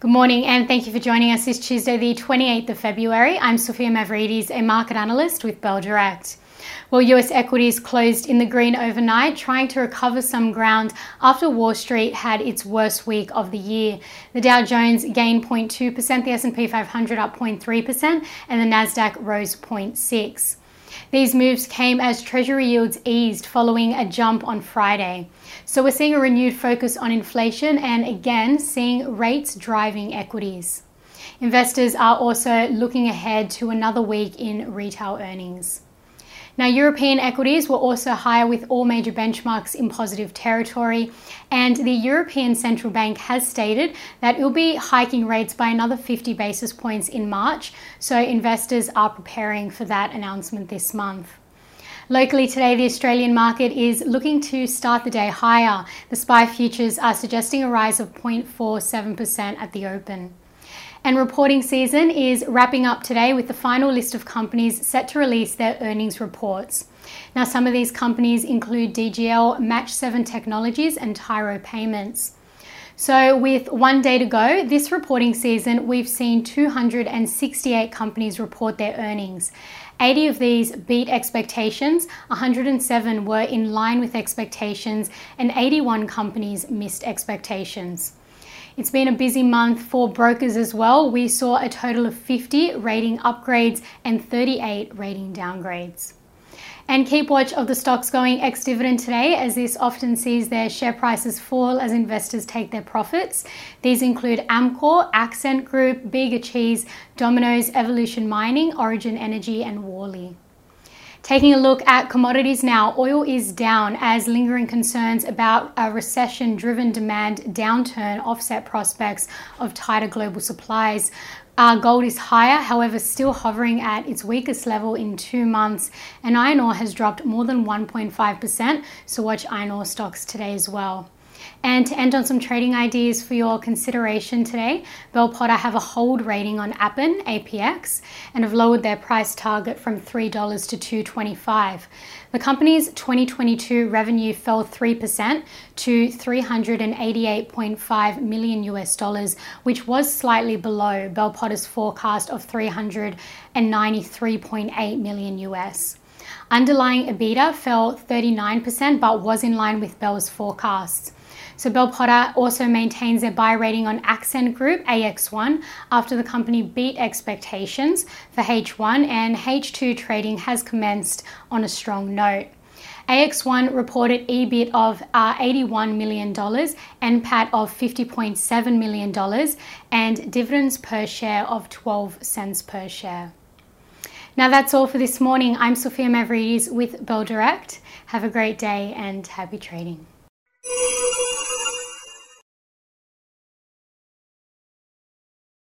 Good morning and thank you for joining us this Tuesday, the 28th of February. I'm Sophia Mavridis, a market analyst with Bell Direct. Well, US equities closed in the green overnight, trying to recover some ground after Wall Street had its worst week of the year. The Dow Jones gained 0.2%, the S&P 500 up 0.3%, and the Nasdaq rose 0.6. These moves came as Treasury yields eased following a jump on Friday. So we're seeing a renewed focus on inflation and again seeing rates driving equities. Investors are also looking ahead to another week in retail earnings. Now, European equities were also higher with all major benchmarks in positive territory, and the European Central Bank has stated that it will be hiking rates by another 50 basis points in March, so investors are preparing for that announcement this month. Locally today, the Australian market is looking to start the day higher. The SPI futures are suggesting a rise of 0.47% at the open. And reporting season is wrapping up today with the final list of companies set to release their earnings reports. Now, some of these companies include DGL, Mach7 Technologies, and Tyro Payments. So, with one day to go, this reporting season, we've seen 268 companies report their earnings. 80 of these beat expectations, 107 were in line with expectations, and 81 companies missed expectations. It's been a busy month for brokers as well. We saw a total of 50 rating upgrades and 38 rating downgrades. And keep watch of the stocks going ex dividend today, as this often sees their share prices fall as investors take their profits. These include Amcor, Accent Group, Bega Cheese, Domino's, Evolution Mining, Origin Energy, and Worley. Taking a look at commodities now, oil is down as lingering concerns about a recession driven demand downturn offset prospects of tighter global supplies. Uh, gold is higher, however, still hovering at its weakest level in two months, and iron ore has dropped more than 1.5%. So, watch iron ore stocks today as well. And to end on some trading ideas for your consideration today, Bell Potter have a hold rating on Appen, APX, and have lowered their price target from $3 to $2.25. The company's 2022 revenue fell 3% to 388.5 million US dollars, which was slightly below Bell Potter's forecast of 393.8 million US. Underlying EBITDA fell 39% but was in line with Bell's forecasts. So Bell Potter also maintains their buy rating on Accent Group AX1 after the company beat expectations for H1 and H2 trading has commenced on a strong note. AX1 reported EBIT of uh, $81 million, NPAT of $50.7 million, and dividends per share of 12 cents per share. Now that's all for this morning. I'm Sophia Mavridis with Bell Direct. Have a great day and happy trading.